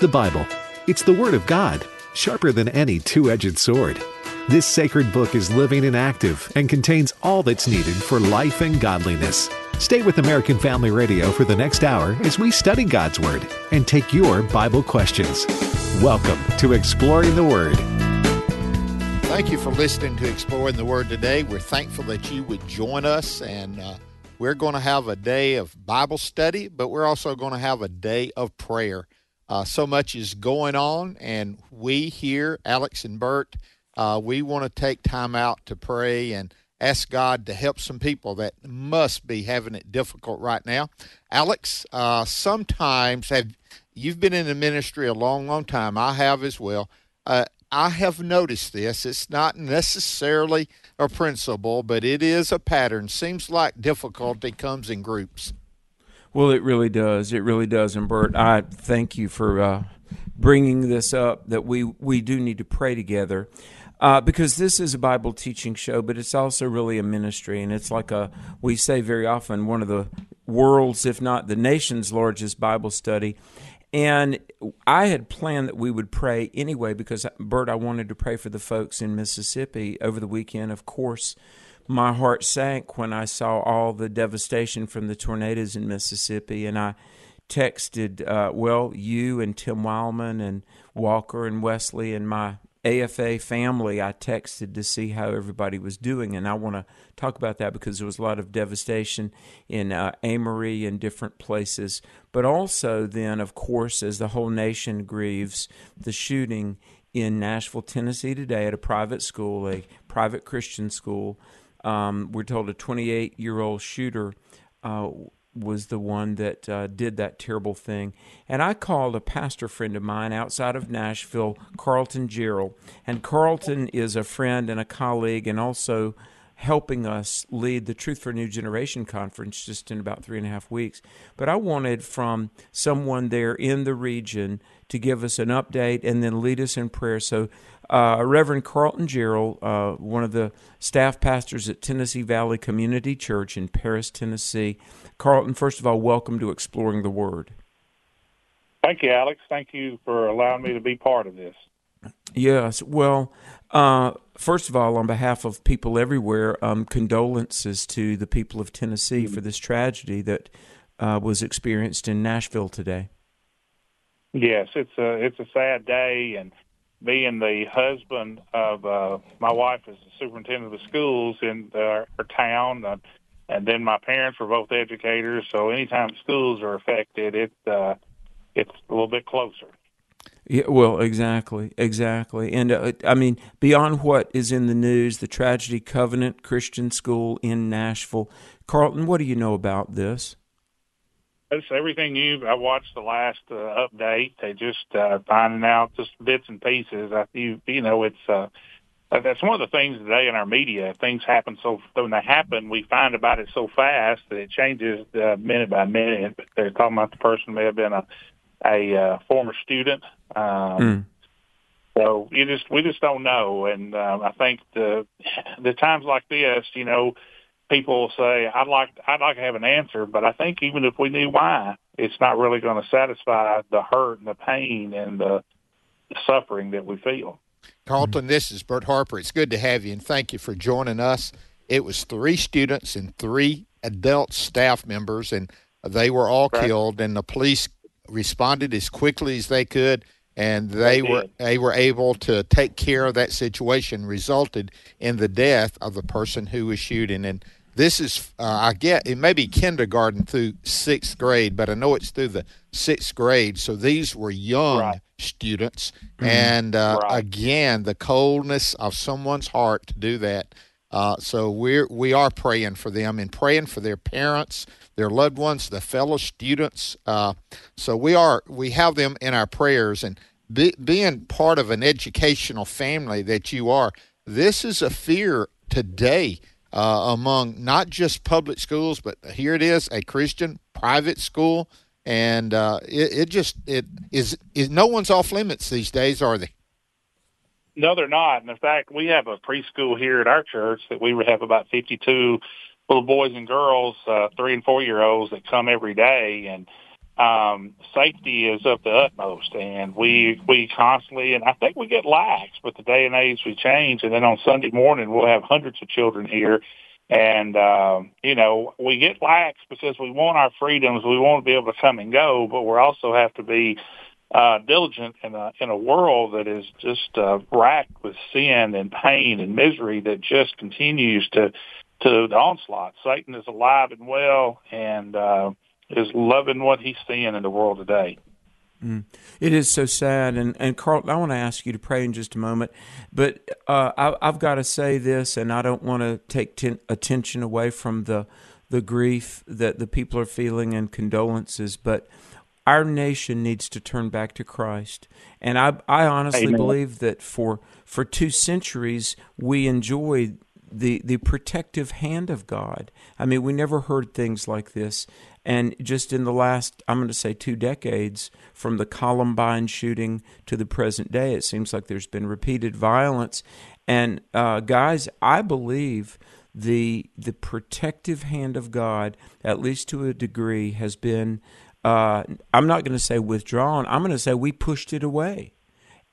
The Bible. It's the Word of God, sharper than any two edged sword. This sacred book is living and active and contains all that's needed for life and godliness. Stay with American Family Radio for the next hour as we study God's Word and take your Bible questions. Welcome to Exploring the Word. Thank you for listening to Exploring the Word today. We're thankful that you would join us, and uh, we're going to have a day of Bible study, but we're also going to have a day of prayer. Uh, so much is going on, and we here, Alex and Bert, uh, we want to take time out to pray and ask God to help some people that must be having it difficult right now. Alex, uh, sometimes have you've been in the ministry a long, long time. I have as well. Uh, I have noticed this. It's not necessarily a principle, but it is a pattern. Seems like difficulty comes in groups. Well, it really does. It really does. And Bert, I thank you for uh, bringing this up. That we we do need to pray together. Uh, because this is a Bible teaching show, but it's also really a ministry, and it's like a we say very often one of the world's, if not the nation's, largest Bible study. And I had planned that we would pray anyway because Bert, I wanted to pray for the folks in Mississippi over the weekend. Of course, my heart sank when I saw all the devastation from the tornadoes in Mississippi, and I texted, uh, well, you and Tim Wildman and Walker and Wesley and my AFA family, I texted to see how everybody was doing, and I want to talk about that because there was a lot of devastation in uh, Amory and different places. But also, then, of course, as the whole nation grieves the shooting in Nashville, Tennessee today at a private school, a private Christian school. Um, we're told a 28 year old shooter uh, was the one that uh, did that terrible thing. And I called a pastor friend of mine outside of Nashville, Carlton Gerrell. And Carlton is a friend and a colleague and also helping us lead the Truth for a New Generation conference just in about three and a half weeks. But I wanted from someone there in the region to give us an update and then lead us in prayer. So, uh, Reverend Carlton Gerrell, uh, one of the staff pastors at Tennessee Valley Community Church in Paris, Tennessee. Carlton, first of all, welcome to Exploring the Word. Thank you, Alex. Thank you for allowing me to be part of this. Yes. Well, uh, first of all, on behalf of people everywhere, um, condolences to the people of Tennessee for this tragedy that uh, was experienced in Nashville today. Yes, it's a it's a sad day, and being the husband of uh, my wife is the superintendent of the schools in our, our town, uh, and then my parents were both educators. So anytime schools are affected, it uh, it's a little bit closer. Yeah, well, exactly, exactly, and uh, I mean, beyond what is in the news, the tragedy Covenant Christian School in Nashville. Carlton, what do you know about this? It's everything you. I watched the last uh, update. They just uh, finding out just bits and pieces. I, you, you know, it's uh, that's one of the things today in our media. Things happen so when they happen, we find about it so fast that it changes uh, minute by minute. But they're talking about the person may have been a a uh, former student. Um, mm. So you just we just don't know, and uh, I think the the times like this, you know, people say I'd like I'd like to have an answer, but I think even if we knew why, it's not really going to satisfy the hurt and the pain and the suffering that we feel. Carlton, this is Bert Harper. It's good to have you, and thank you for joining us. It was three students and three adult staff members, and they were all right. killed. And the police responded as quickly as they could, and they, they were they were able to take care of that situation. Resulted in the death of the person who was shooting. And this is uh, I get it may be kindergarten through sixth grade, but I know it's through the sixth grade. So these were young right. students, mm-hmm. and uh, right. again, the coldness of someone's heart to do that. Uh, so we're we are praying for them and praying for their parents, their loved ones, the fellow students. Uh, so we are we have them in our prayers and be, being part of an educational family that you are. This is a fear today uh, among not just public schools, but here it is a Christian private school, and uh, it, it just it is is no one's off limits these days, are they? No, they're not. And in fact, we have a preschool here at our church that we have about 52 little boys and girls, uh, three and four year olds that come every day. And um, safety is of the utmost, and we we constantly and I think we get lax, but the day and age we change, and then on Sunday morning we'll have hundreds of children here, and um, you know we get lax because we want our freedoms, we want to be able to come and go, but we also have to be uh, diligent in a in a world that is just uh, racked with sin and pain and misery that just continues to to the onslaught. Satan is alive and well, and uh, is loving what he's seeing in the world today. Mm. It is so sad, and and Carl, I want to ask you to pray in just a moment, but uh, I, have got to say this, and I don't want to take ten, attention away from the the grief that the people are feeling and condolences, but our nation needs to turn back to Christ, and I I honestly Amen. believe that for for two centuries we enjoyed the the protective hand of God. I mean, we never heard things like this. And just in the last, I'm going to say two decades, from the Columbine shooting to the present day, it seems like there's been repeated violence. And uh, guys, I believe the the protective hand of God, at least to a degree, has been. Uh, I'm not going to say withdrawn. I'm going to say we pushed it away,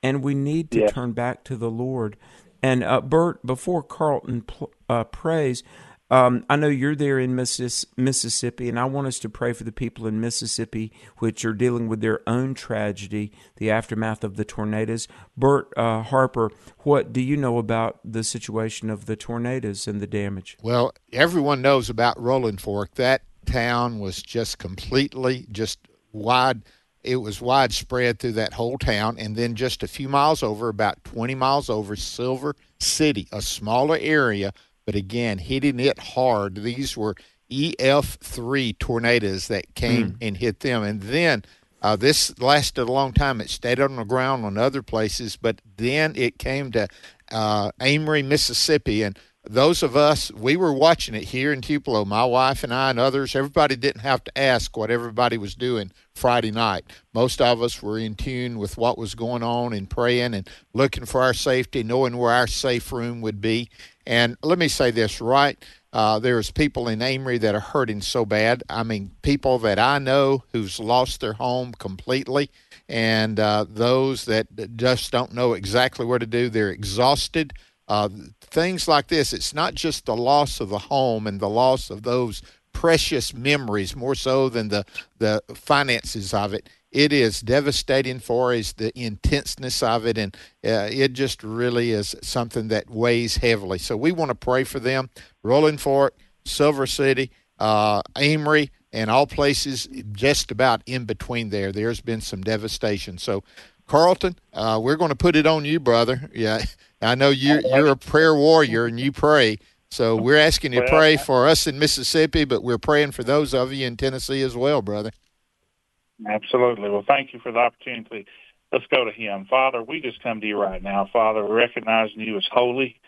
and we need to yeah. turn back to the Lord. And uh, Bert, before Carlton pl- uh, prays, um, I know you're there in Missis- Mississippi, and I want us to pray for the people in Mississippi which are dealing with their own tragedy, the aftermath of the tornadoes. Bert uh, Harper, what do you know about the situation of the tornadoes and the damage? Well, everyone knows about Rolling Fork. That town was just completely just wide. It was widespread through that whole town, and then just a few miles over, about 20 miles over, Silver City, a smaller area but again, hitting it hard. These were EF3 tornadoes that came mm. and hit them. And then uh, this lasted a long time. It stayed on the ground on other places, but then it came to uh, Amory, Mississippi. And those of us, we were watching it here in Tupelo, my wife and I and others. Everybody didn't have to ask what everybody was doing Friday night. Most of us were in tune with what was going on and praying and looking for our safety, knowing where our safe room would be. And let me say this right. Uh, there's people in Amory that are hurting so bad. I mean, people that I know who's lost their home completely, and uh, those that just don't know exactly what to do. They're exhausted. Uh, things like this. It's not just the loss of the home and the loss of those precious memories, more so than the the finances of it it is devastating for us, the intenseness of it, and uh, it just really is something that weighs heavily. So we want to pray for them. Rolling Fork, Silver City, uh, Amory, and all places just about in between there. There's been some devastation. So, Carlton, uh, we're going to put it on you, brother. Yeah, I know you're, you're a prayer warrior and you pray. So we're asking you to pray for us in Mississippi, but we're praying for those of you in Tennessee as well, brother. Absolutely. Well, thank you for the opportunity. Let's go to Him. Father, we just come to you right now. Father, recognizing you as holy.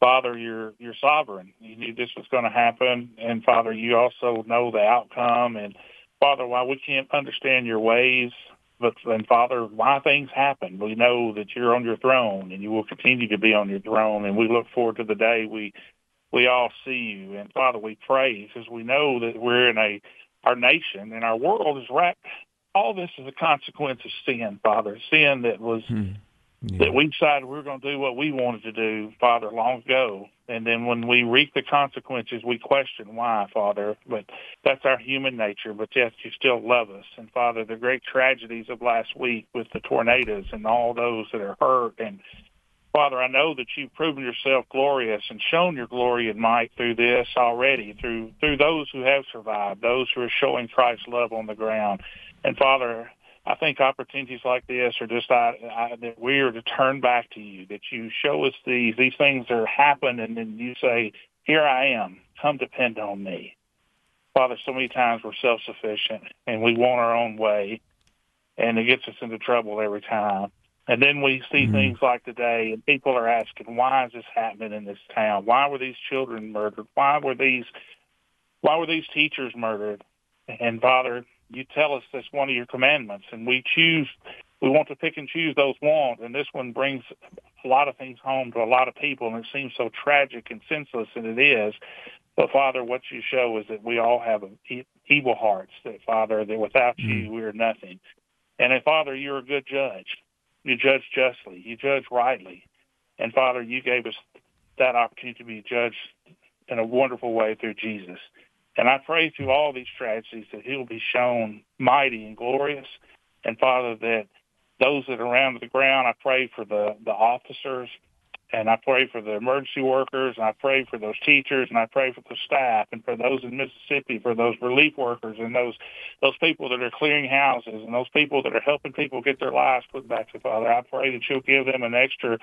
Father, you're you're sovereign. You knew this was going to happen, and Father, you also know the outcome. And Father, while we can't understand your ways, but and Father, why things happen, we know that you're on your throne, and you will continue to be on your throne. And we look forward to the day we we all see you. And Father, we pray because we know that we're in a our nation and our world is wrapped. All this is a consequence of sin, Father. Sin that was hmm. Yeah. that we decided we were going to do what we wanted to do, Father, long ago. And then when we reap the consequences, we question why, Father. But that's our human nature. But yes, you still love us. And Father, the great tragedies of last week with the tornadoes and all those that are hurt and Father, I know that you've proven yourself glorious and shown your glory and might through this already, through through those who have survived, those who are showing Christ's love on the ground. And Father, I think opportunities like this are just I, I, that we are to turn back to you, that you show us these these things are happen, and then you say, "Here I am. Come depend on me." Father, so many times we're self-sufficient and we want our own way, and it gets us into trouble every time. And then we see mm-hmm. things like today, and people are asking, why is this happening in this town? Why were these children murdered? Why were these, why were these teachers murdered? And Father, you tell us that's one of your commandments, and we choose, we want to pick and choose those ones, and this one brings a lot of things home to a lot of people, and it seems so tragic and senseless, and it is. But Father, what you show is that we all have evil hearts. That Father, that without Mm. you we are nothing. And that Father, you're a good judge. You judge justly. You judge rightly. And Father, you gave us that opportunity to be judged in a wonderful way through Jesus. And I pray through all these tragedies that he will be shown mighty and glorious. And Father, that those that are around the ground, I pray for the, the officers and I pray for the emergency workers and I pray for those teachers and I pray for the staff and for those in Mississippi, for those relief workers and those those people that are clearing houses and those people that are helping people get their lives put back to Father. I pray that you'll give them an extra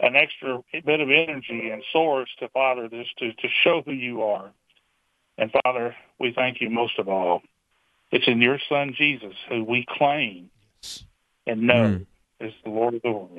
an extra bit of energy and source to Father this to, to show who you are. And Father, we thank you most of all. It's in your Son Jesus who we claim and know Mm. is the Lord of the world.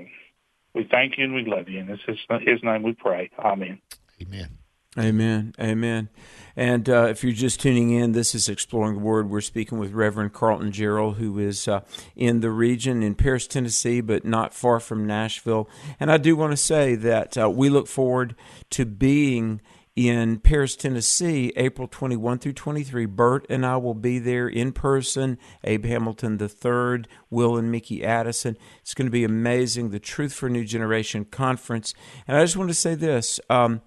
We thank you and we love you. And it's his, his name we pray. Amen. Amen. Amen. Amen. And uh, if you're just tuning in, this is Exploring the Word. We're speaking with Reverend Carlton Gerrell, who is uh, in the region in Paris, Tennessee, but not far from Nashville. And I do want to say that uh, we look forward to being in Paris, Tennessee, April 21 through 23. Bert and I will be there in person. Abe Hamilton III, Will and Mickey Addison. It's going to be amazing. The Truth for a New Generation conference. And I just want to say this. Um,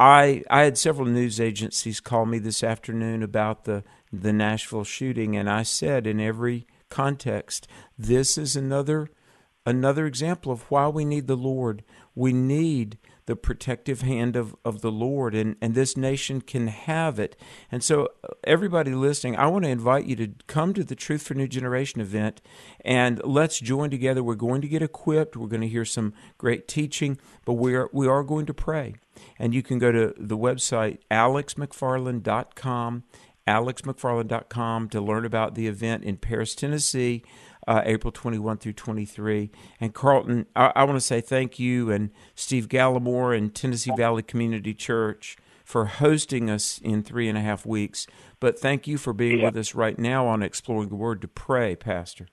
I I had several news agencies call me this afternoon about the the Nashville shooting, and I said in every context, this is another another example of why we need the Lord. We need the protective hand of, of the Lord, and, and this nation can have it. And so, everybody listening, I want to invite you to come to the Truth for New Generation event and let's join together. We're going to get equipped, we're going to hear some great teaching, but we are, we are going to pray. And you can go to the website alexmcfarland.com, alexmcfarland.com to learn about the event in Paris, Tennessee uh, April 21 through 23. And Carlton, I, I want to say thank you and Steve Gallimore and Tennessee Valley Community Church for hosting us in three and a half weeks. But thank you for being Yeah. with us right now on Exploring the Word to pray, Pastor.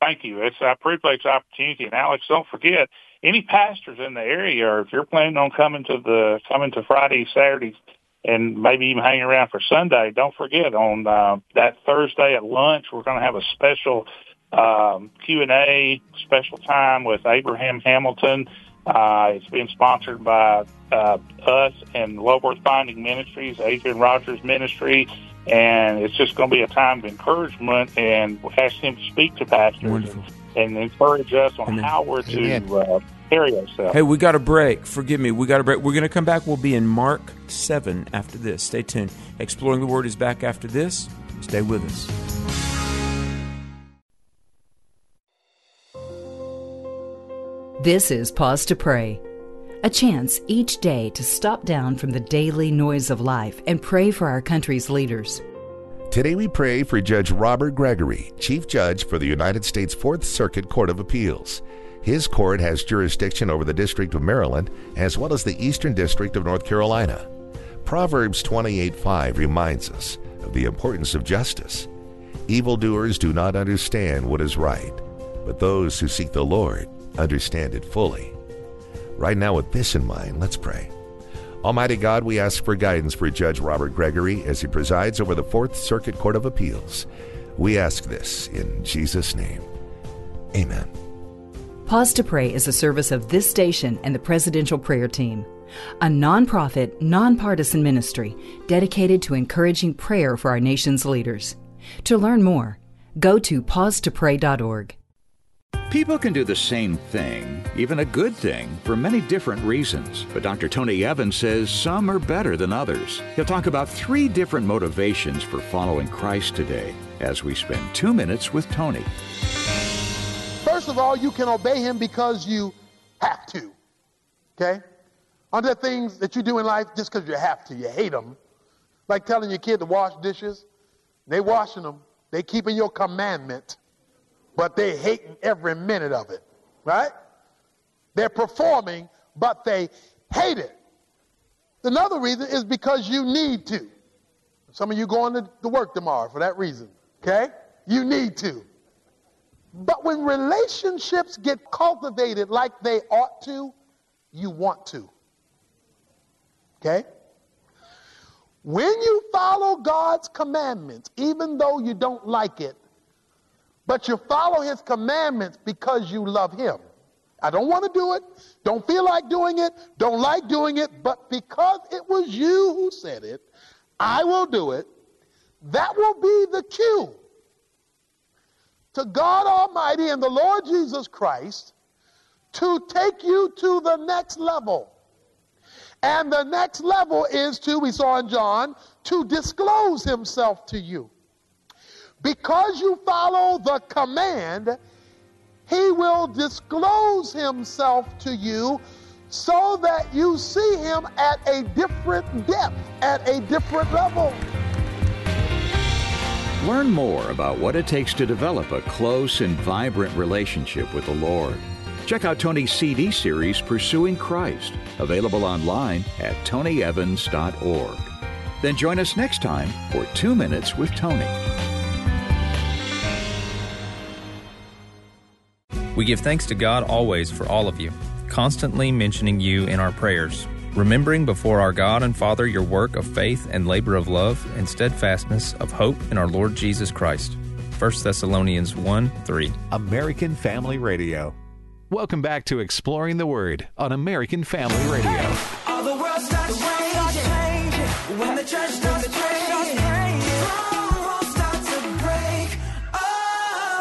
Thank you. It's I appreciate the opportunity. And Alex, don't forget any pastors in the area, or if you're planning on coming to the coming to Friday, Saturday, and maybe even hanging around for Sunday, don't forget on uh, that Thursday at lunch we're going to have a special um, Q and A special time with Abraham Hamilton. Uh, it's being sponsored by uh, us and Love Worth Finding Ministries, Adrian Rogers Ministry, and it's just going to be a time of encouragement. And ask him to speak to pastors Wonderful. and, and encourage us on Amen. how we're Amen. to uh, carry ourselves. Hey, we got a break. Forgive me. We got a break. We're going to come back. We'll be in Mark 7 after this. Stay tuned. Exploring the Word is back after this. Stay with us. This is Pause to Pray, a chance each day to stop down from the daily noise of life and pray for our country's leaders. Today we pray for Judge Roger Gregory, Chief Judge for the United States Fourth Circuit Court of Appeals. His court has jurisdiction over the District of Maryland as well as the Eastern District of North Carolina. Proverbs 28:5 reminds us of the importance of justice. Evildoers do not understand what is right, but those who seek the Lord understand it fully. Right now, with this in mind, let's pray. Almighty God, we ask for guidance for Judge Roger Gregory as he presides over the Fourth Circuit Court of Appeals. We ask this in Jesus' name. Amen. Pause to Pray is a service of this station and the Presidential Prayer Team, a nonprofit, nonpartisan ministry dedicated to encouraging prayer for our nation's leaders. To learn more, go to pausetopray.org. People can do the same thing, even a good thing, for many different reasons. But Dr. Tony Evans says some are better than others. He'll talk about three different motivations for following Christ today as we spend two minutes with Tony. Of all, you can obey him because you have to. Okay? Aren't there things that you do in life just because you have to? You hate them. Like telling your kid to wash dishes. They washing them. They keeping your commandment, but they hating every minute of it. Right? They're performing, but they hate it. Another reason is because you need to. Some of you going to, to work tomorrow for that reason. Okay? You need to. But when relationships get cultivated like they ought to, you want to. Okay? When you follow God's commandments, even though you don't like it, but you follow his commandments because you love him. I don't want to do it, don't feel like doing it, don't like doing it, but because it was you who said it, I will do it. That will be the cue to God Almighty and the Lord Jesus Christ to take you to the next level. And the next level is to, we saw in John, to disclose himself to you. Because you follow the command, he will disclose himself to you so that you see him at a different depth, at a different level. Learn more about what it takes to develop a close and vibrant relationship with the Lord. Check out Tony's CD series, Pursuing Christ, available online at tonyevans.org. Then join us next time for Two Minutes with Tony. We give thanks to God always for all of you, constantly mentioning you in our prayers, remembering before our God and Father your work of faith and labor of love and steadfastness of hope in our Lord Jesus Christ. 1 Thessalonians 1 3. American Family Radio. Welcome back to Exploring the Word on American Family Radio. All the world starts changing when the church starts praying. Strong walls start to break.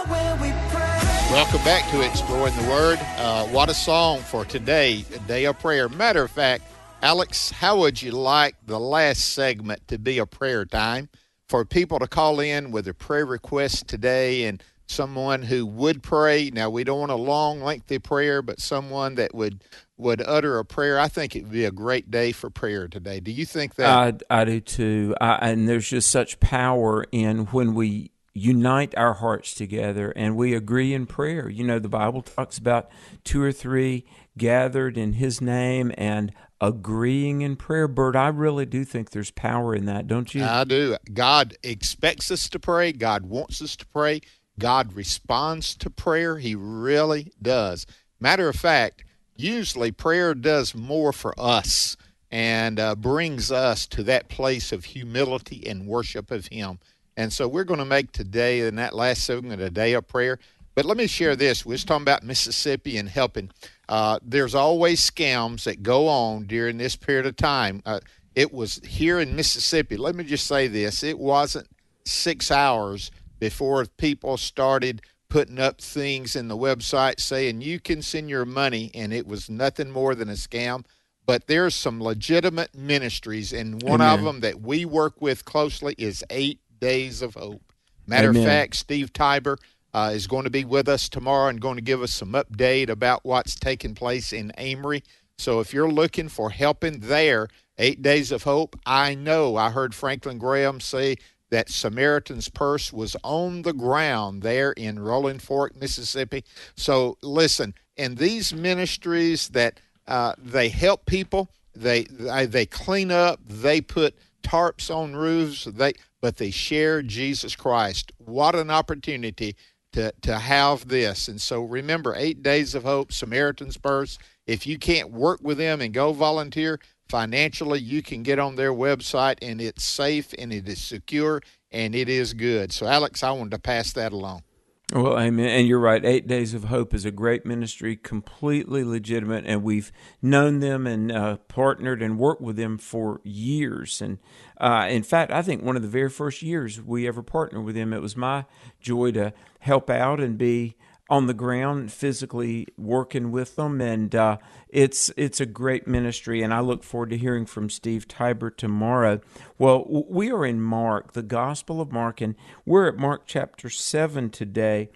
When we pray. Welcome back to Exploring the Word. Uh, what a song for today, a day of prayer. Matter of fact, Alex, how would you like the last segment to be a prayer time for people to call in with a prayer request today and someone who would pray? Now, we don't want a long, lengthy prayer, but someone that would would utter a prayer. I think it would be a great day for prayer today. Do you think that? I, I do too. I, and there's just such power in when we unite our hearts together and we agree in prayer. You know, the Bible talks about two or three gathered in His name and agreeing in prayer. Bert, I really do think there's power in that, don't you? I do. God expects us to pray. God wants us to pray. God responds to prayer. He really does. Matter of fact, usually prayer does more for us and uh, brings us to that place of humility and worship of Him. And so we're going to make today and that last segment a day of prayer. But let me share this. We was talking about Mississippi and helping. Uh, there's always scams that go on during this period of time. Uh, it was here in Mississippi. Let me just say this: it wasn't six hours before people started putting up things in the website saying you can send your money, and it was nothing more than a scam. But there's some legitimate ministries, and one of them that we work with closely is Eight Days of Hope. Matter Amen. of fact, Steve Tybor uh, is going to be with us tomorrow and going to give us some update about what's taking place in Amory. So if you're looking for helping there, Eight Days of Hope, I know I heard Franklin Graham say that Samaritan's Purse was on the ground there in Rolling Fork, Mississippi. So listen, in these ministries that uh, they help people, they, they they clean up, they put tarps on roofs, they but they share Jesus Christ. What an opportunity to to have this. And so remember, eight days of hope, Samaritan's Purse. If you can't work with them and go volunteer financially, you can get on their website and it's safe and it is secure and it is good. So Alex, I wanted to pass that along. Well, amen. And you're right. Eight Days of Hope is a great ministry, completely legitimate, and we've known them and uh, partnered and worked with them for years. And uh, in fact, I think one of the very first years we ever partnered with them, it was my joy to help out and be on the ground, physically working with them, and uh, it's it's a great ministry. And I look forward to hearing from Steve Tybor tomorrow. Well, we are in Mark, the Gospel of Mark, and we're at Mark chapter seven today.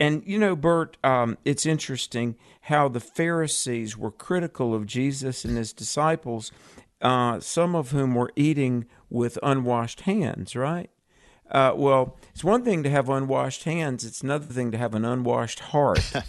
And you know, Bert, um, it's interesting how the Pharisees were critical of Jesus and his disciples, uh, some of whom were eating with unwashed hands, right? Uh, well, it's one thing to have unwashed hands; it's another thing to have an unwashed heart.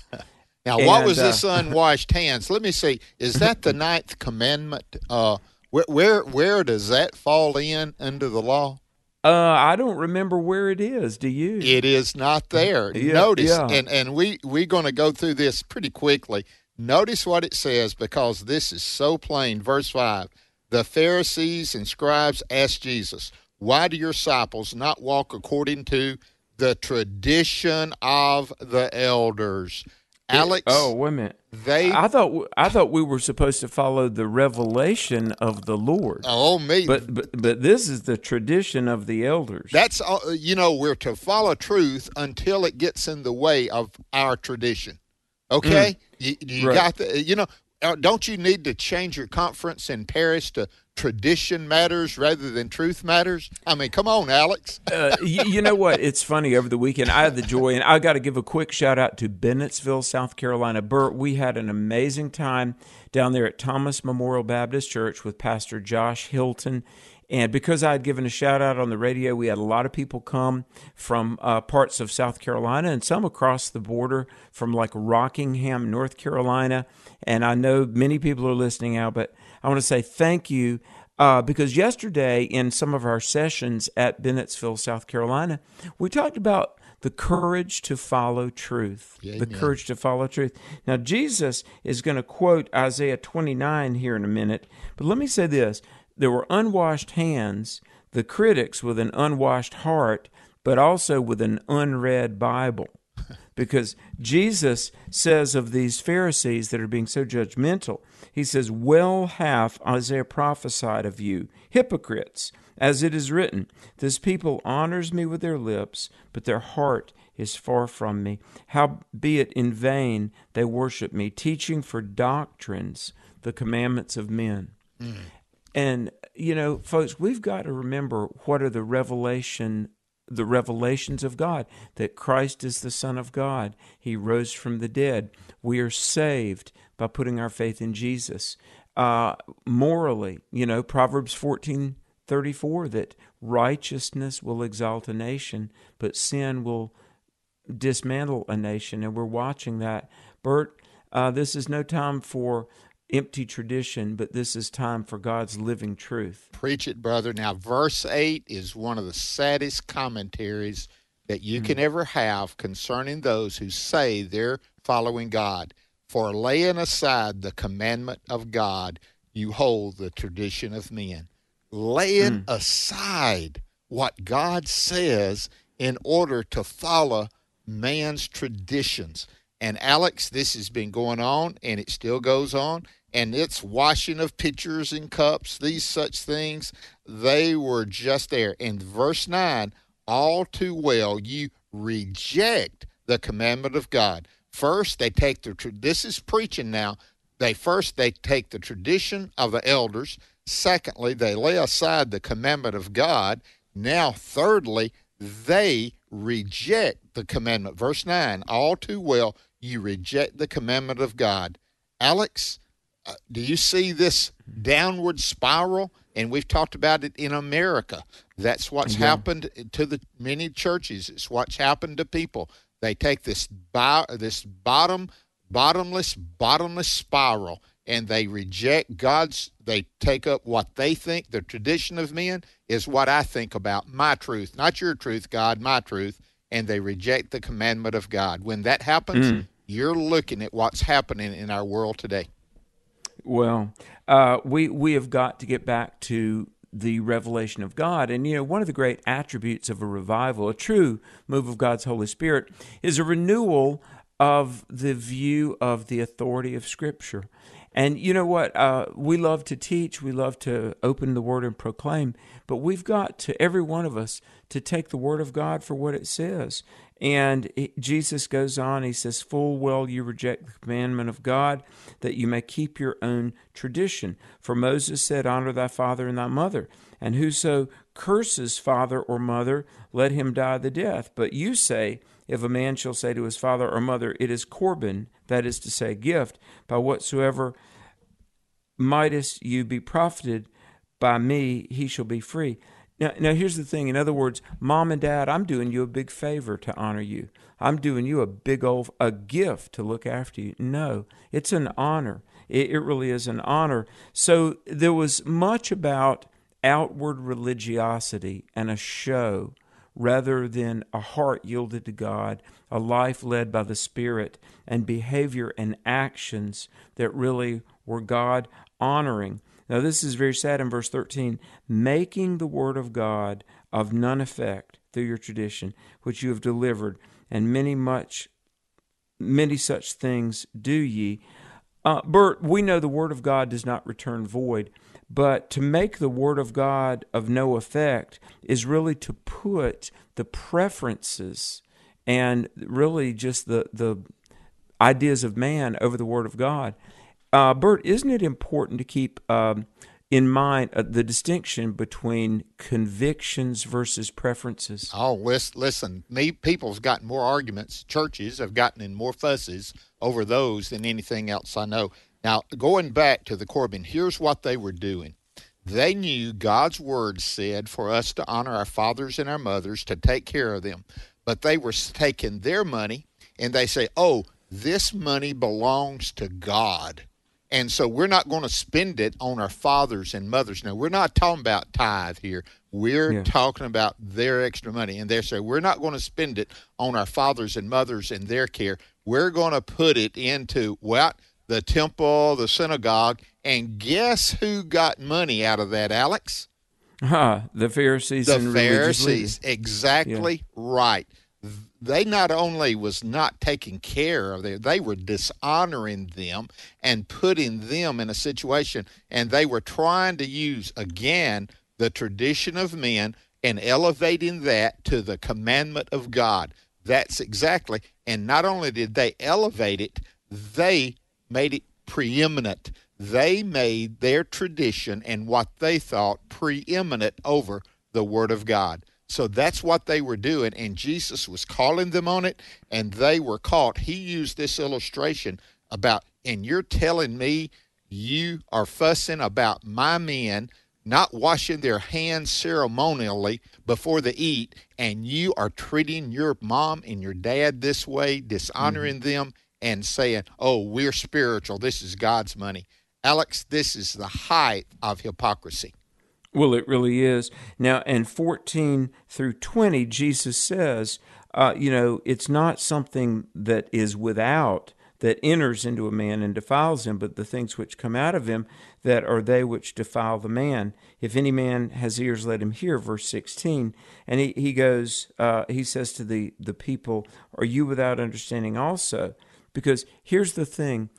Now, what was uh, this unwashed hands? Let me see. Is that the ninth commandment? Uh, where, where where does that fall in under the law? Uh, I don't remember where it is. Do you? It is not there. Yeah, Notice, yeah. and and we we're going to go through this pretty quickly. Notice what it says because this is so plain. Verse five: The Pharisees and scribes asked Jesus, Why do your disciples not walk according to the tradition of the elders? Alex, Oh, wait a minute. they I thought I thought we were supposed to follow the revelation of the Lord. oh me But but but this is the tradition of the elders. That's uh, you know we're to follow truth until it gets in the way of our tradition. Okay, you, you Mm. Right. got the you know. Uh, Don't you need to change your conference in Paris to tradition matters rather than truth matters? I mean, come on, Alex. uh, you, you know what? It's funny. Over the weekend, I had the joy, and I got to give a quick shout out to Bennettsville, South Carolina. Bert, we had an amazing time down there at Thomas Memorial Baptist Church with Pastor Josh Hilton. And because I had given a shout out on the radio, we had a lot of people come from uh, parts of South Carolina and some across the border from like Rockingham, North Carolina. And I know many people are listening out, but I want to say thank you uh, because yesterday in some of our sessions at Bennettsville, South Carolina, we talked about the courage to follow truth. The courage to follow truth. Now, Jesus is going to quote Isaiah 29 here in a minute, but let me say this there were unwashed hands, the critics with an unwashed heart, but also with an unread Bible because Jesus says of these Pharisees that are being so judgmental, he says, Well hath Isaiah prophesied of you, hypocrites, as it is written, This people honors me with their lips, but their heart is far from me. Howbeit in vain they worship me, teaching for doctrines the commandments of men. Mm. And you know, folks, we've got to remember what are the revelation the revelations of God that Christ is the Son of God. He rose from the dead. We are saved by putting our faith in Jesus. Uh, morally, you know, Proverbs fourteen thirty four that righteousness will exalt a nation, but sin will dismantle a nation, and we're watching that. Bert, uh, this is no time for empty tradition, but this is time for God's living truth. Preach it, brother. Now, verse 8 is one of the saddest commentaries that you can hmm. ever have concerning those who say they're following God. For laying aside the commandment of God, you hold the tradition of men. Laying hmm. aside what God says in order to follow man's traditions. And Alex, this has been going on and it still goes on. And it's washing of pitchers and cups, these such things, they were just there. In verse 9, all too well, you reject the commandment of God. First, they take the, this is preaching now. They first, they take the tradition of the elders. Secondly, they lay aside the commandment of God. Now, thirdly, they reject the commandment. Verse 9, all too well, you reject the commandment of God. Alex, uh, do you see this downward spiral? And we've talked about it in America. That's what's happened to the many churches. It's what's happened to people. They take this this bottom bottomless bottomless spiral and they reject God's they take up what they think the tradition of men is what I think about my truth, not your truth, God, my truth, and they reject the commandment of God. When that happens, you're looking at what's happening in our world today. Well, uh, we we have got to get back to the revelation of God, and you know one of the great attributes of a revival, a true move of God's Holy Spirit, is a renewal of the view of the authority of Scripture. And you know what? Uh, we love to teach, we love to open the Word and proclaim, but we've got to, every one of us, to take the Word of God for what it says. And it- Jesus goes on, he says, Full well you reject the commandment of God, that you may keep your own tradition. For Moses said, Honor thy father and thy mother. And whoso curses father or mother, let him die the death. But you say, If a man shall say to his father or mother, It is Corban, that is to say, gift, by whatsoever mightest you be profited by me, he shall be free. Now, now here's the thing. In other words, mom and dad, I'm doing you a big favor to honor you. I'm doing you a big old a gift to look after you. No, it's an honor. It, it really is an honor. So there was much about outward religiosity and a show rather than a heart yielded to God, a life led by the Spirit, and behavior and actions that really were God honoring. Now, this is very sad in verse 13 making the word of God of none effect through your tradition, which you have delivered, and many much, many such things do ye. Uh, Bert, we know the word of God does not return void, but to make the word of God of no effect is really to put the preferences and really just the the ideas of man over the word of God. Uh, Bert, isn't it important to keep um, in mind uh, the distinction between convictions versus preferences? Oh, listen, listen. Me, people's gotten more arguments. Churches have gotten in more fusses over those than anything else I know. Now, going back to the Corban, here's what they were doing. They knew God's word said for us to honor our fathers and our mothers, to take care of them. But they were taking their money and they say, oh, this money belongs to God. And so we're not going to spend it on our fathers and mothers. Now, we're not talking about tithe here. We're Yeah. talking about their extra money. And they say, we're not going to spend it on our fathers and mothers and their care. We're going to put it into, well, the temple, the synagogue. And guess who got money out of that, Alex? Ah, the Pharisees the and religious leaders. Pharisees. Exactly right. They not only was not taking care of them, they were dishonoring them and putting them in a situation, and they were trying to use again the tradition of men and elevating that to the commandment of God. That's exactly. And not only did they elevate it, they made it preeminent. They made their tradition and what they thought preeminent over the Word of God. So that's what they were doing, and Jesus was calling them on it, and they were caught. He used this illustration about, and you're telling me you are fussing about my men not washing their hands ceremonially before they eat, and you are treating your mom and your dad this way, mm-hmm. dishonoring them, and saying, Oh, we're spiritual. This is God's money. Alex, this is the height of hypocrisy. Well, it really is. Now, in 14 through 20, Jesus says, uh, you know, it's not something that is without that enters into a man and defiles him, but the things which come out of him that are they which defile the man. If any man has ears, let him hear. Verse 16. And he, he goes, uh, he says to the, the people, Are you without understanding also? Because here's the thing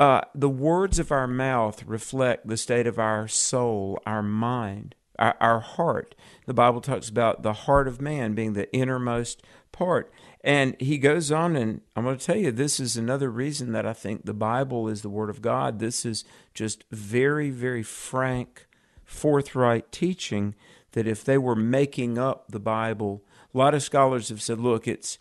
uh, the words of our mouth reflect the state of our soul, our mind, our, our heart. The Bible talks about the heart of man being the innermost part. And he goes on, and I'm going to tell you, this is another reason that I think the Bible is the Word of God. This is just very, very frank, forthright teaching that if they were making up the Bible, a lot of scholars have said, look, it's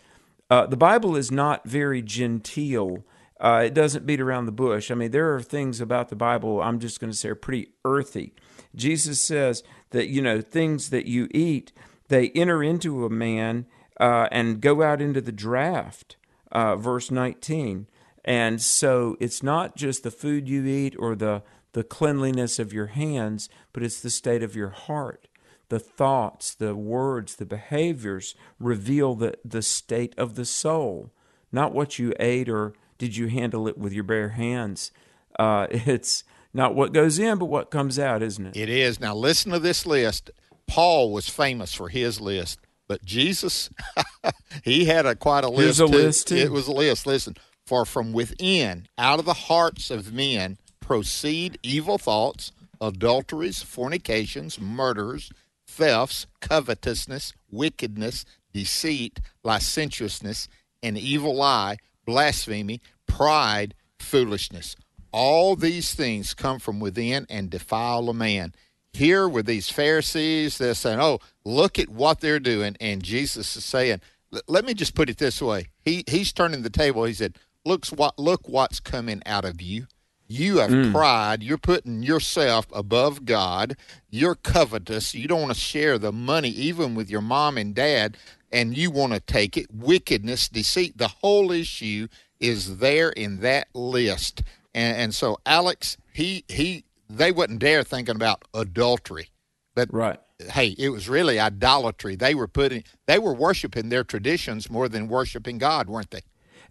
uh, the Bible is not very genteel. Uh, it doesn't beat around the bush. I mean, there are things about the Bible I'm just going to say are pretty earthy. Jesus says that you know things that you eat they enter into a man uh, and go out into the draft. Uh, verse 19. And so it's not just the food you eat or the the cleanliness of your hands, but it's the state of your heart the thoughts, the words, the behaviors reveal the, the state of the soul, not what you ate or did you handle it with your bare hands. Uh, it's not what goes in, but what comes out, isn't it? It is. Now, listen to this list. Paul was famous for his list, but Jesus, he had a quite a list. Here's a list, too. It was a list. Listen, for from within, out of the hearts of men, proceed evil thoughts, adulteries, fornications, murders, thefts, covetousness, wickedness, deceit, licentiousness, an evil eye, blasphemy, pride, foolishness. All these things come from within and defile a man. Here with these Pharisees, they're saying, "Oh, look at what they're doing," and Jesus is saying, "Let me just put it this way." He he's turning the table. He said, "Looks what look what's coming out of you." You have mm. pride. You're putting yourself above God. You're covetous. You don't want to share the money even with your mom and dad, and you want to take it. Wickedness, deceit. The whole issue is there in that list. And, and so Alex, he he, they wouldn't dare thinking about adultery, but Right. hey, it was really idolatry. They were putting, they were worshiping their traditions more than worshiping God, weren't they?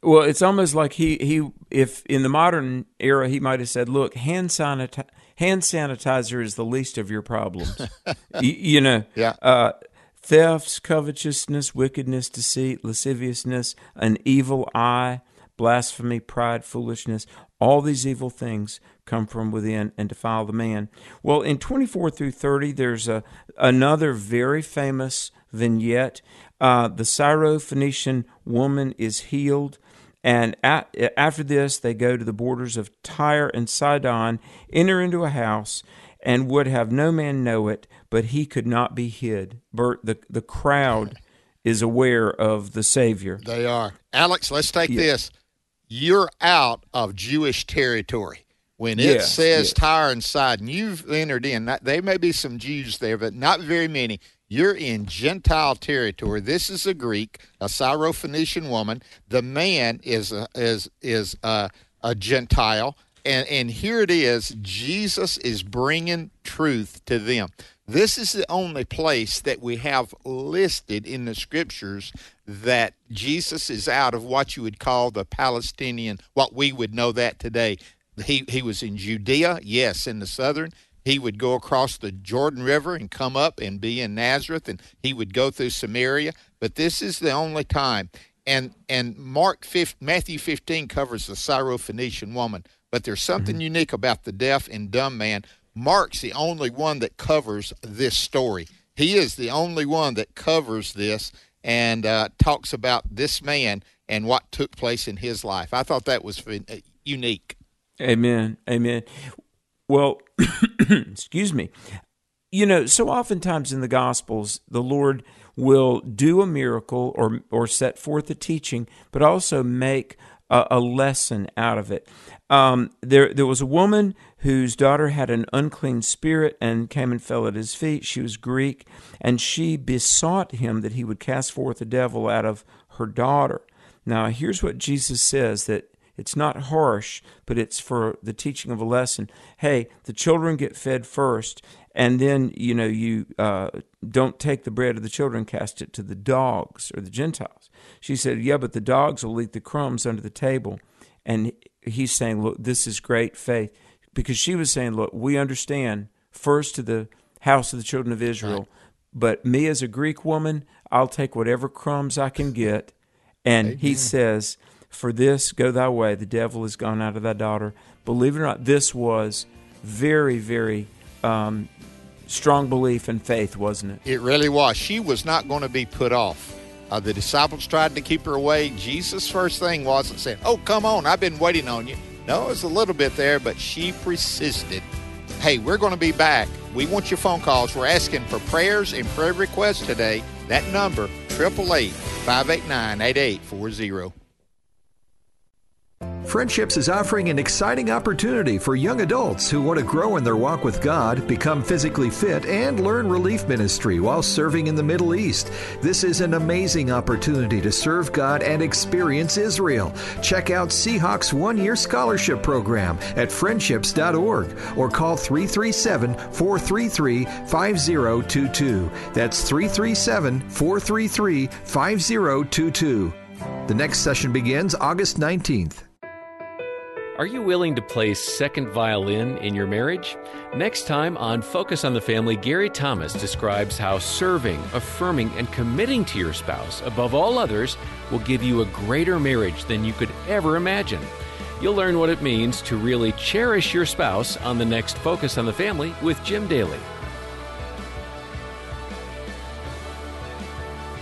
Well, it's almost like he, he if in the modern era he might have said, "Look, hand sanitize, hand sanitizer is the least of your problems. you, you know, Yeah. uh, thefts, covetousness, wickedness, deceit, lasciviousness, an evil eye, blasphemy, pride, foolishness. All these evil things come from within and defile the man. Well, in 24 through 30, there's a, another very famous vignette. Uh, the Syro-Phoenician woman is healed. And a after this, they go to the borders of Tyre and Sidon, enter into a house, and would have no man know it, but he could not be hid. Bert, the, the crowd is aware of the Savior. They are. Alex, let's take Yeah. this. You're out of Jewish territory. When it Yes, says yes. Tyre and Sidon, you've entered in. There may be some Jews there, but not very many. You're in Gentile territory. This is a Greek, a Syrophoenician woman. The man is a, is is a, a Gentile, and and here it is. Jesus is bringing truth to them. This is the only place that we have listed in the scriptures that Jesus is out of what you would call the Palestinian, what we would know that today. He he was in Judea, yes, in the southern. He would go across the Jordan River and come up and be in Nazareth, and he would go through Samaria. But this is the only time. And and Mark 5, Matthew 15 covers the Syrophoenician woman. But there's something unique about the deaf and dumb man. Mark's the only one that covers this story. He is the only one that covers this and uh, talks about this man and what took place in his life. I thought that was uh, unique. Amen. Amen. Well, excuse me. You know, so oftentimes in the Gospels, the Lord will do a miracle or or set forth a teaching, but also make a, a lesson out of it. Um, there, there was a woman whose daughter had an unclean spirit and came and fell at his feet. She was Greek, and she besought him that he would cast forth the devil out of her daughter. Now, here's what Jesus says that it's not harsh, but it's for the teaching of a lesson. Hey, the children get fed first, and then you know you uh, don't take the bread of the children, cast it to the dogs or the Gentiles. She said, "Yeah, but the dogs will eat the crumbs under the table." And he's saying, "Look, this is great faith," because she was saying, "Look, we understand first to the house of the children of Israel, but me as a Greek woman, I'll take whatever crumbs I can get." And he says, For this go thy way, the devil is gone out of thy daughter. Believe it or not, this was very, very um, strong belief and faith, wasn't it? It really was. She was not going to be put off. Uh, the disciples tried to keep her away. Jesus' first thing wasn't saying, Oh, come on, I've been waiting on you. No, it was a little bit there, but she persisted. Hey, we're going to be back. We want your phone calls. We're asking for prayers and prayer requests today. That number, 888 589 8840. Friendships is offering an exciting opportunity for young adults who want to grow in their walk with God, become physically fit, and learn relief ministry while serving in the Middle East. This is an amazing opportunity to serve God and experience Israel. Check out Seahawks one year scholarship program at friendships.org or call 337 433 5022. That's 337 433 5022. The next session begins August 19th. Are you willing to play second violin in your marriage? Next time on Focus on the Family, Gary Thomas describes how serving, affirming, and committing to your spouse above all others will give you a greater marriage than you could ever imagine. You'll learn what it means to really cherish your spouse on the next Focus on the Family with Jim Daly.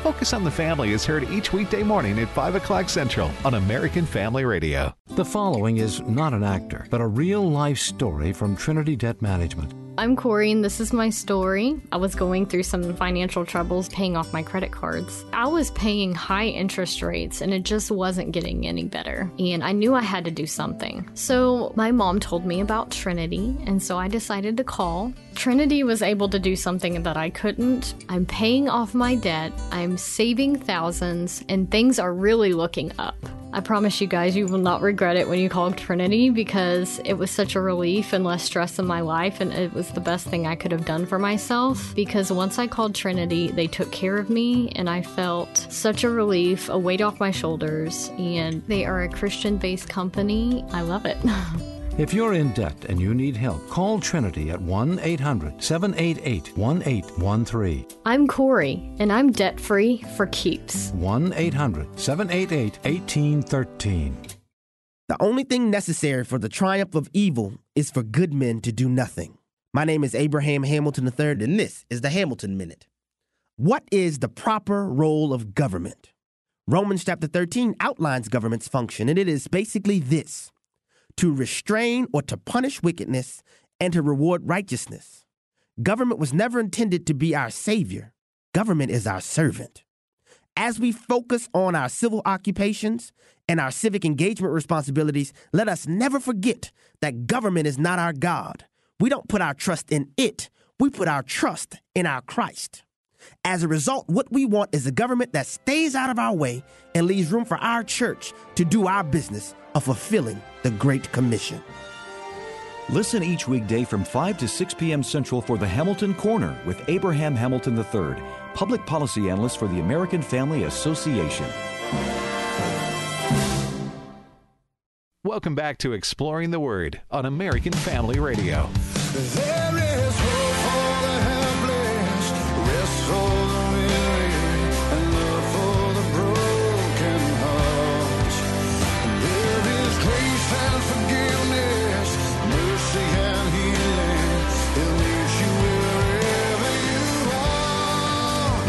Focus on the Family is heard each weekday morning at 5 o'clock Central on American Family Radio. The following is not an actor, but a real life story from Trinity Debt Management. I'm Corey, and this is my story. I was going through some financial troubles paying off my credit cards. I was paying high interest rates, and it just wasn't getting any better. And I knew I had to do something. So my mom told me about Trinity, and so I decided to call. Trinity was able to do something that I couldn't. I'm paying off my debt, I'm saving thousands, and things are really looking up. I promise you guys, you will not regret it when you call Trinity because it was such a relief and less stress in my life, and it was the best thing I could have done for myself. Because once I called Trinity, they took care of me, and I felt such a relief, a weight off my shoulders, and they are a Christian based company. I love it. If you're in debt and you need help, call Trinity at 1 800 788 1813. I'm Corey, and I'm debt free for keeps. 1 800 788 1813. The only thing necessary for the triumph of evil is for good men to do nothing. My name is Abraham Hamilton III, and this is the Hamilton Minute. What is the proper role of government? Romans chapter 13 outlines government's function, and it is basically this to restrain or to punish wickedness and to reward righteousness. Government was never intended to be our savior, government is our servant. As we focus on our civil occupations and our civic engagement responsibilities, let us never forget that government is not our God. We don't put our trust in it, we put our trust in our Christ. As a result, what we want is a government that stays out of our way and leaves room for our church to do our business of fulfilling the Great Commission. Listen each weekday from 5 to 6 p.m. Central for the Hamilton Corner with Abraham Hamilton III, public policy analyst for the American Family Association. Welcome back to Exploring the Word on American Family Radio. There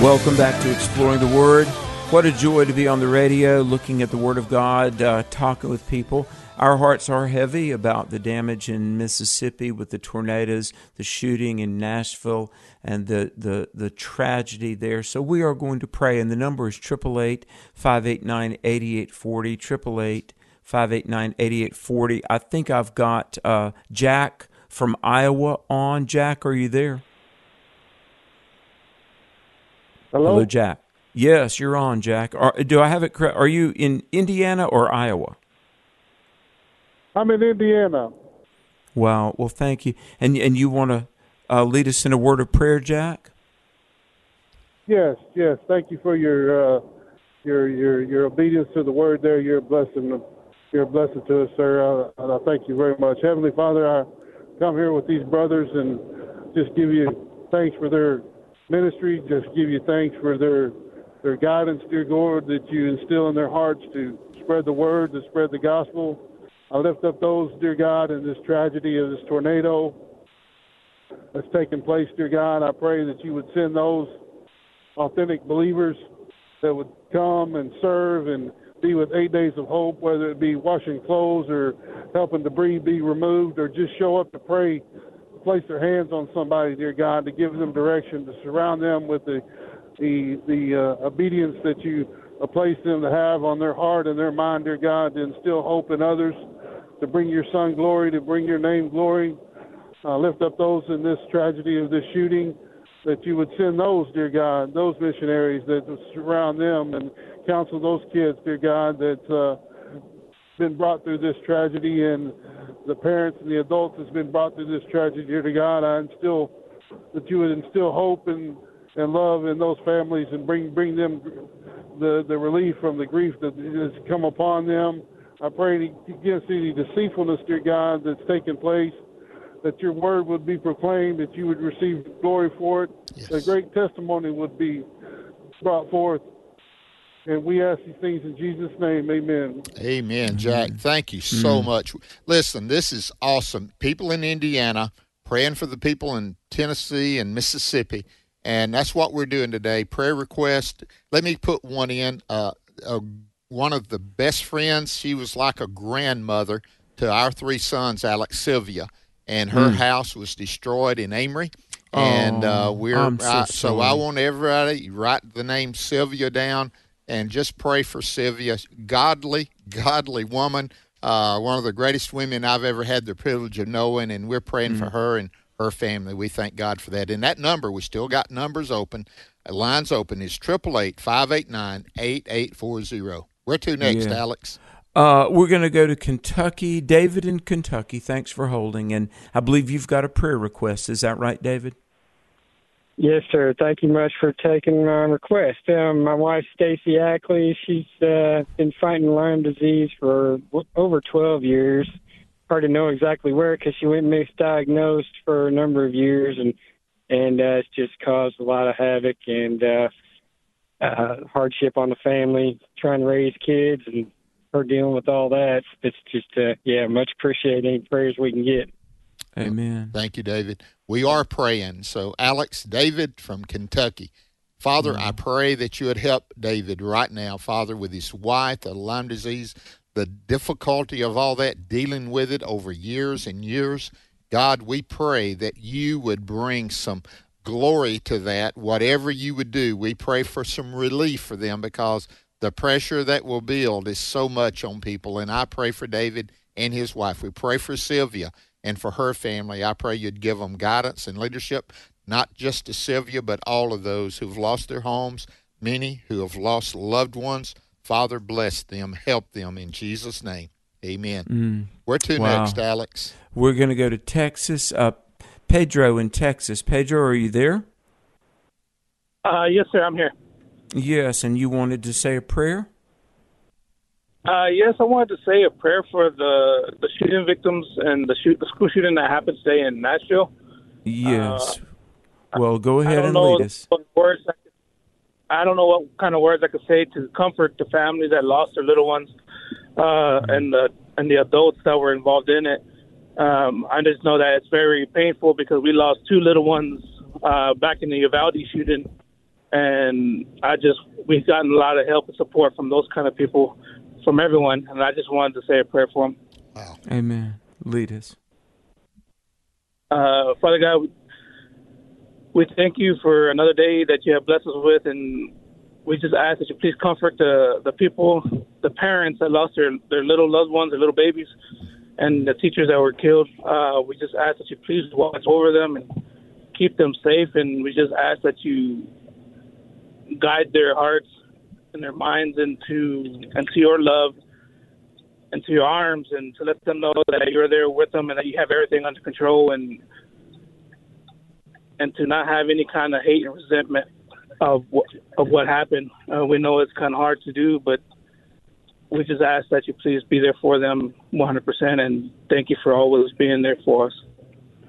Welcome back to Exploring the Word. What a joy to be on the radio, looking at the Word of God, uh, talking with people. Our hearts are heavy about the damage in Mississippi with the tornadoes, the shooting in Nashville, and the, the, the tragedy there. So we are going to pray, and the number is 888 589 8840. 888 589 8840. I think I've got uh, Jack from Iowa on. Jack, are you there? Hello? Jack. Yes, you're on, Jack. Are, do I have it correct? Are you in Indiana or Iowa? I'm in Indiana. Wow. Well, thank you. And and you want to uh, lead us in a word of prayer, Jack? Yes, yes. Thank you for your uh, your your your obedience to the word. There, you're a blessing. You're a blessing to us, sir. Uh, and I thank you very much, Heavenly Father. I come here with these brothers and just give you thanks for their ministry. Just give you thanks for their their guidance, dear Lord, that you instill in their hearts to spread the word, to spread the gospel. I lift up those, dear God, in this tragedy of this tornado that's taken place, dear God. I pray that you would send those authentic believers that would come and serve and be with eight days of hope, whether it be washing clothes or helping debris be removed or just show up to pray, place their hands on somebody, dear God, to give them direction, to surround them with the the the uh, obedience that you place them to have on their heart and their mind, dear God, to instill hope in others, to bring your Son glory, to bring your name glory. Uh, lift up those in this tragedy of this shooting, that you would send those, dear God, those missionaries that surround them and counsel those kids, dear God, that uh, been brought through this tragedy and the parents and the adults has been brought through this tragedy, dear to God. I instill that you would instill hope and and love in those families and bring bring them the the relief from the grief that has come upon them. I pray against any deceitfulness, dear God, that's taken place, that your word would be proclaimed, that you would receive glory for it, yes. a great testimony would be brought forth. And we ask these things in Jesus' name. Amen. Amen, Jack. Thank you so mm. much. Listen, this is awesome. People in Indiana praying for the people in Tennessee and Mississippi and that's what we're doing today. Prayer request. Let me put one in. Uh, uh, one of the best friends. She was like a grandmother to our three sons, Alex Sylvia, and her mm. house was destroyed in Amory. And uh, we're so, uh, so I want everybody write the name Sylvia down and just pray for Sylvia. Godly, godly woman. Uh, one of the greatest women I've ever had the privilege of knowing, and we're praying mm. for her and her family. We thank God for that. And that number, we still got numbers open, uh, lines open, is 888 589 8840. Where to next, yeah. Alex? Uh, we're going to go to Kentucky. David in Kentucky, thanks for holding. And I believe you've got a prayer request. Is that right, David? Yes, sir. Thank you much for taking my request. Um, my wife, Stacy Ackley, she's uh, been fighting Lyme disease for over 12 years. hard to know exactly where because she went misdiagnosed for a number of years, and and uh, it's just caused a lot of havoc and uh, uh, hardship on the family trying to raise kids and her dealing with all that. It's just uh, yeah, much appreciate any prayers we can get. Amen. Thank you, David. We are praying. So, Alex, David from Kentucky. Father, I mm-hmm. pray that you would help David right now, Father, with his wife, the Lyme disease, the difficulty of all that, dealing with it over years and years. God, we pray that you would bring some glory to that, whatever you would do. We pray for some relief for them because the pressure that will build is so much on people. And I pray for David and his wife. We pray for Sylvia and for her family. I pray you'd give them guidance and leadership, not just to Sylvia, but all of those who've lost their homes, many who have lost loved ones. Father, bless them, help them in Jesus' name. Amen. Mm. Where to Wow. next, Alex? We're going to go to Texas. Uh, Pedro in Texas. Pedro, are you there? Uh, yes, sir. I'm here. Yes, and you wanted to say a prayer? Uh, yes, I wanted to say a prayer for the the shooting victims and the shoot the school shooting that happened today in Nashville. Yes. well, go Uh, ahead and lead us. words. I, could, I don't know what kind of words I could say to comfort the families that lost their little ones, uh, and the and the adults that were involved in it. Um, I just know that it's very painful because we lost two little ones uh, back in the Uvalde shooting, and I just we've gotten a lot of help and support from those kind of people, from everyone, and I just wanted to say a prayer for them. Amen. Lead us. Uh, Father God, we thank you for another day that you have blessed us with, and we just ask that you please comfort the the people, the parents that lost their their little loved ones, their little babies, and the teachers that were killed. Uh, we just ask that you please watch over them and keep them safe, and we just ask that you guide their hearts and their minds into into your love into your arms and to let them know that you're there with them and that you have everything under control and and to not have any kind of hate and resentment of what of what happened. Uh, we know it's kind of hard to do, but we just ask that you please be there for them 100% and thank you for always being there for us.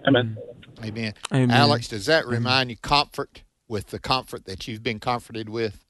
Amen. Amen. Amen. Alex, does that remind you comfort with the comfort that you've been comforted with?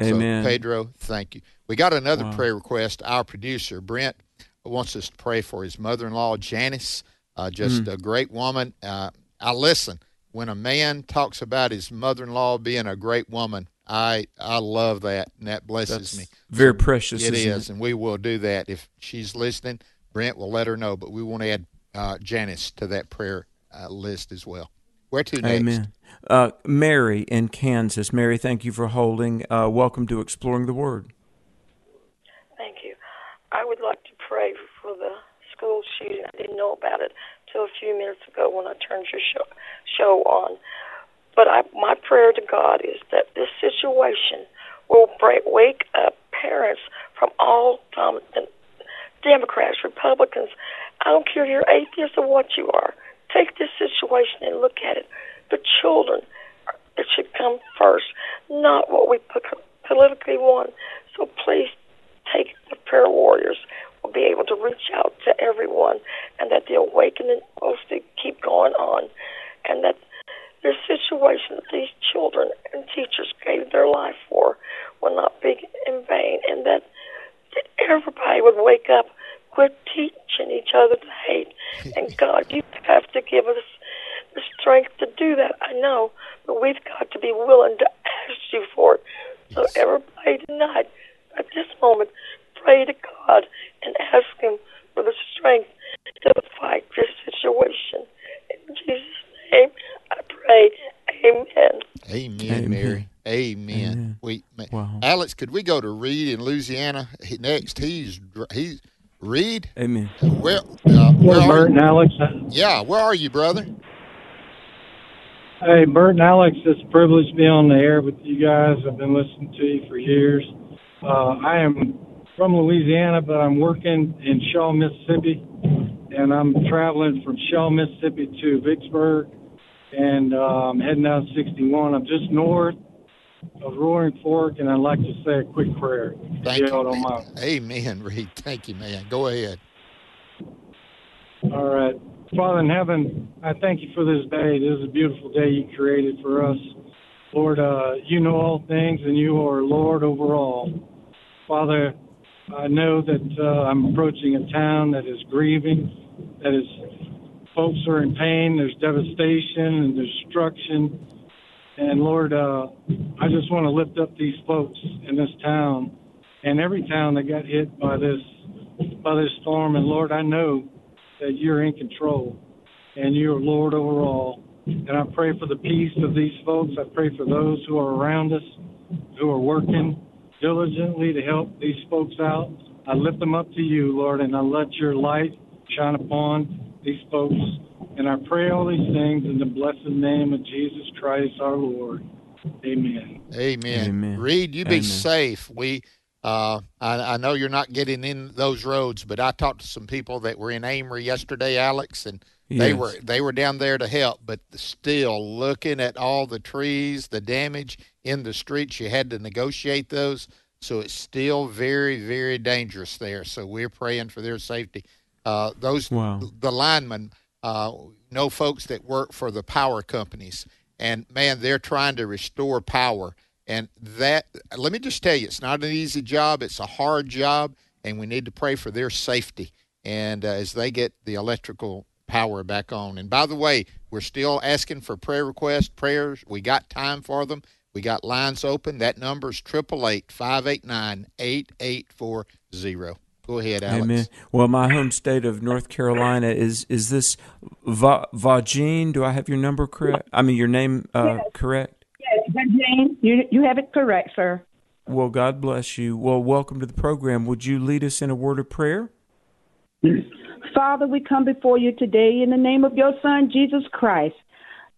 Amen. So, Pedro, thank you. We got another Wow. prayer request. Our producer, Brent, wants us to pray for his mother in law, Janice, uh, just Mm. a great woman. Uh, I listen. When a man talks about his mother in law being a great woman, I I love that, and that blesses That's me. very precious, It is, it? and we will do that. If she's listening, Brent will let her know, but we want to add uh, Janice to that prayer uh, list as well. Where to next? Amen. Uh, Mary in Kansas. Mary, thank you for holding. Uh, welcome to Exploring the Word. Thank you. I would like to pray for the school shooting. I didn't know about it till a few minutes ago when I turned your show, show on. But I, my prayer to God is that this situation will break, wake up parents from all dom- Democrats, Republicans. I don't care if you're atheist or what you are. Take this situation and look at it. The children, it should come first, not what we politically want. So please take the prayer warriors will be able to reach out to everyone and that the awakening will still keep going on and that this situation that these children and teachers gave their life for will not be in vain and that everybody would wake up, quit teaching each other to hate. And God, you have to give us the strength to do that. I know, but we've got to be willing to ask you for it. So everybody tonight, at this moment, pray to God and ask Him for the strength to fight this situation. In Jesus' name, I pray. Amen. Amen, Mary. Amen. We, ma- Alex, could we go to Reed in Louisiana next? He's dr- he's Reed. Amen. Where? Uh, where are Bert you? and Alex. Yeah, where are you, brother? Hey, Bert and Alex, it's a privilege to be on the air with you guys. I've been listening to you for years. Uh, I am from Louisiana, but I'm working in Shaw, Mississippi, and I'm traveling from Shaw, Mississippi to Vicksburg, and uh, I'm heading out 61. I'm just north of Rolling Fork, and I'd like to say a quick prayer. Thank you. don't mind. Amen, Reed. Thank you, man. Go ahead. All right. Father in heaven, I thank you for this day. This is a beautiful day you created for us. Lord, uh, you know all things and you are Lord over all. Father, I know that uh, I'm approaching a town that is grieving, that is, folks are in pain, there's devastation and destruction. And Lord, uh, I just want to lift up these folks in this town and every town that got hit by this by this storm. And Lord, I know that you're in control and you're Lord over all. And I pray for the peace of these folks. I pray for those who are around us, who are working diligently to help these folks out. I lift them up to you, Lord, and I let your light shine upon these folks. And I pray all these things in the blessed name of Jesus Christ our Lord. Amen. Amen. Amen. Reed, you be safe. We, uh, I, I know you're not getting in those roads, but I talked to some people that were in Amory yesterday, Alex, and they Yes. were they were down there to help, but still looking at all the trees, the damage in the streets. You had to negotiate those, so it's still very very dangerous there. So we're praying for their safety. Uh, those Wow. the linemen uh, know folks that work for the power companies, and man, they're trying to restore power. And that, let me just tell you, it's not an easy job. It's a hard job, and we need to pray for their safety. And uh, as they get the electrical power back on. And by the way, we're still asking for prayer requests, prayers. We got time for them. We got lines open. That number is 888 589 8840. Go ahead, Alex. Amen. Well, my home state of North Carolina is is this Va- Vagine? Do I have your number correct? I mean, your name uh, correct? Yes, you you have it correct, sir. Well, God bless you. Well, welcome to the program. Would you lead us in a word of prayer? Father, we come before you today in the name of your Son, Jesus Christ,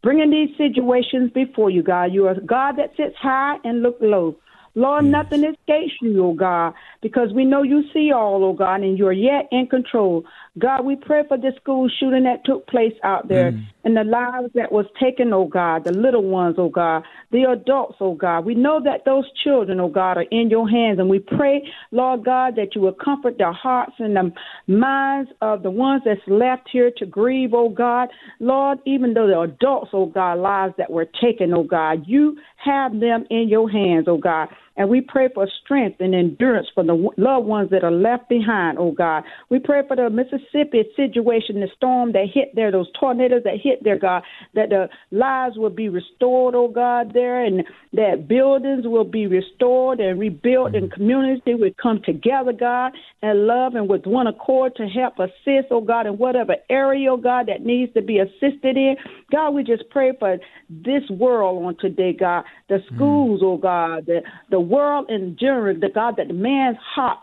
bringing these situations before you, God. You are God that sits high and look low. Lord, nothing escapes you, oh God, because we know you see all, oh God, and you're yet in control. God, we pray for this school shooting that took place out there mm. and the lives that was taken, oh God, the little ones, oh God, the adults, oh God. We know that those children, oh God, are in your hands, and we pray, Lord God, that you will comfort the hearts and the minds of the ones that's left here to grieve, oh God. Lord, even though the adults, oh God, lives that were taken, oh God, you have them in your hands, oh God. And we pray for strength and endurance for the loved ones that are left behind, oh God. We pray for the Mississippi situation, the storm that hit there, those tornadoes that hit there, God, that the lives will be restored, oh God, there, and that buildings will be restored and rebuilt, and mm-hmm. community will come together, God, and love and with one accord to help assist, oh God, in whatever area, oh God, that needs to be assisted in. God, we just pray for this world on today, God, the mm. schools, oh God, the, the world in general, the God, that the man's heart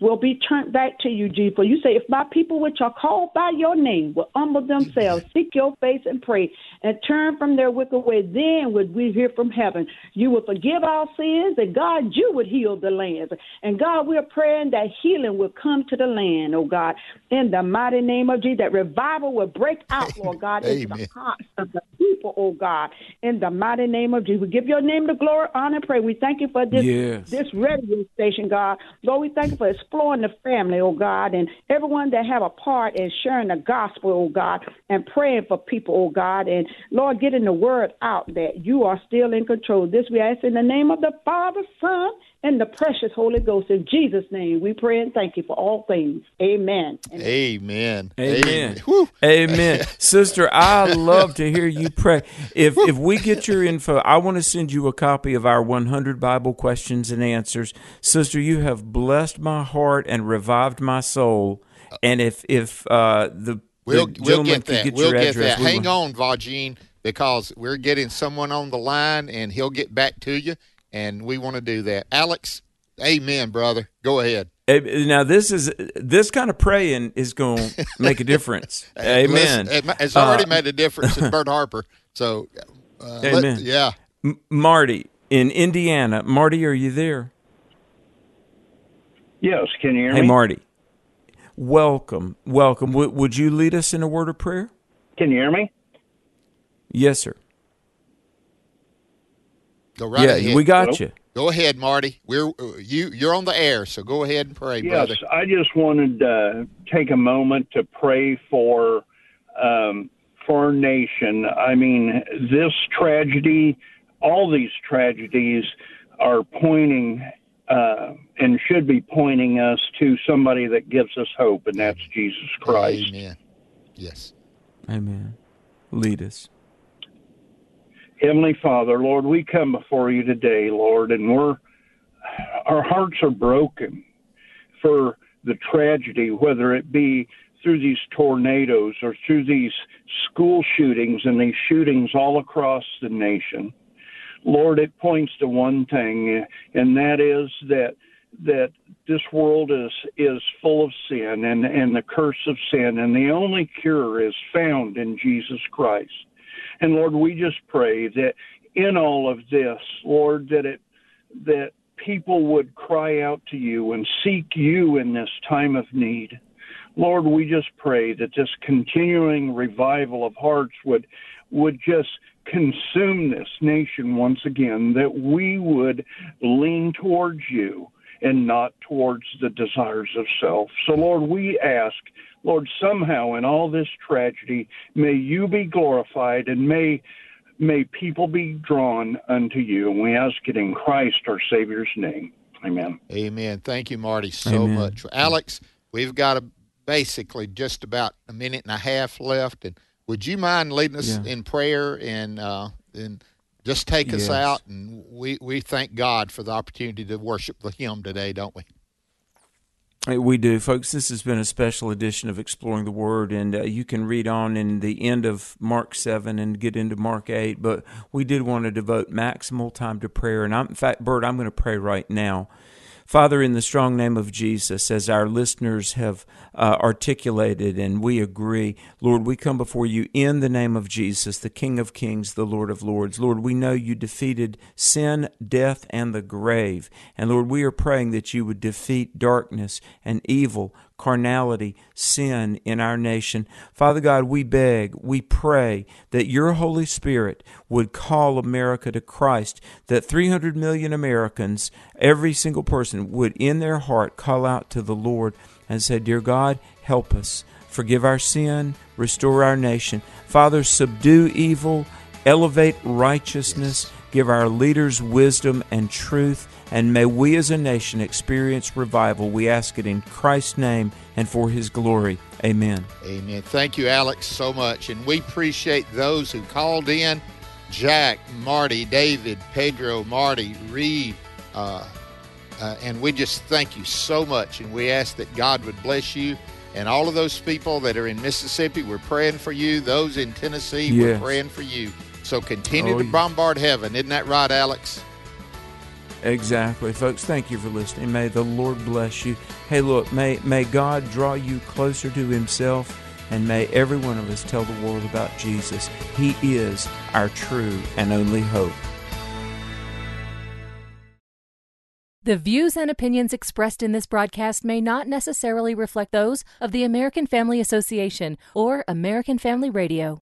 will be turned back to you, Jesus. For you say, if my people which are called by your name will humble themselves, mm-hmm. seek your face and pray, and turn from their wicked way, then would we hear from heaven. You will forgive our sins, and God, you would heal the land. And God, we're praying that healing will come to the land, oh God, in the mighty name of Jesus, that revival will break out, Lord God, into the Amen. hearts of the people, oh God, in the mighty name of Jesus. We give your name the glory, honor, and praise. We thank you for this Yes. this radio station, God. Lord, we thank you for exploring the family, oh God, and everyone that have a part in sharing the gospel, oh God, and praying for people, oh God, and Lord, getting the word out that you are still in control. This we ask in the name of the Father, Son, and the precious Holy Ghost. In Jesus' name, we pray and thank you for all things. Amen. Amen. Amen. Amen. Sister, I love to hear you pray. If if we get your info, I want to send you a copy of our 100 Bible questions and answers. Sister, you have blessed my heart and revived my soul. And if if uh, the, We'll, the we'll gentleman get that. get we'll your get address, that. we Hang will- on, Vagine, because we're getting someone on the line, and he'll get back to you, and we want to do that. Alex, amen, brother. Go ahead. Now this is this kind of praying is going to make a difference. Amen. Listen, it's already Uh, made a difference in Bert Harper. So, uh, let- Amen. yeah. M- Marty in Indiana. Marty, are you there? Yes, can you hear Hey, me? Hey, Marty. Welcome, welcome. W- would you lead us in a word of prayer? Can you hear me? Yes, sir. Go yeah, we got Hello? you. Go ahead, Marty. We're uh, you. You're on the air, so go ahead and pray, yes, brother. I just wanted to take a moment to pray for um, for our nation. I mean, this tragedy, all these tragedies, are pointing uh, and should be pointing us to somebody that gives us hope, and that's Jesus Christ. Amen. Yes. Amen. Lead us. Heavenly Father, Lord, we come before you today, Lord, and we're our hearts are broken for the tragedy, whether it be through these tornadoes or through these school shootings and these shootings all across the nation. Lord, it points to one thing, and that is that that this world is is full of sin and, and the curse of sin, and the only cure is found in Jesus Christ. And Lord, we just pray that in all of this, Lord, that it that people would cry out to you and seek you in this time of need. Lord, we just pray that this continuing revival of hearts would would just consume this nation once again, that we would lean towards you and not towards the desires of self. So, Lord, we ask, Lord, somehow in all this tragedy, may you be glorified and may may people be drawn unto you. And we ask it in Christ our Savior's name. Amen. Amen. Thank you, Marty, so Amen. much. Alex, we've got a, basically just about a minute and a half left, and would you mind leading us Yeah. in prayer and uh, and just take us out? And we we thank God for the opportunity to worship the Him today, don't we? Hey, We do, folks. This has been a special edition of Exploring the Word, and uh, you can read on in the end of Mark 7 and get into Mark 8. But we did want to devote maximal time to prayer. And I'm, in fact, Bert, I'm going to pray right now. Father, in the strong name of Jesus, as our listeners have uh, articulated and we agree, Lord, we come before you in the name of Jesus, the King of Kings, the Lord of Lords. Lord, we know you defeated sin, death, and the grave. And Lord, we are praying that you would defeat darkness and evil, carnality, sin in our nation. Father God, we beg, we pray that your Holy Spirit would call America to Christ, that 300 million Americans, every single person, would in their heart call out to the Lord and say, Dear God, help us. Forgive our sin, restore our nation. Father, subdue evil, elevate righteousness, give our leaders wisdom and truth, and may we as a nation experience revival. We ask it in Christ's name and for his glory. Amen. Amen. Thank you, Alex, so much. And we appreciate those who called in Jack, Marty, David, Pedro, Marty, Reed. Uh, uh, and we just thank you so much. And we ask that God would bless you. And all of those people that are in Mississippi, we're praying for you. Those in Tennessee, we're praying for you. So continue Oh, to bombard heaven. Isn't that right, Alex? Exactly, folks. Thank you for listening. May the Lord bless you. Hey, look, may may God draw you closer to Himself, and may every one of us tell the world about Jesus. He is our true and only hope. The views and opinions expressed in this broadcast may not necessarily reflect those of the American Family Association or American Family Radio.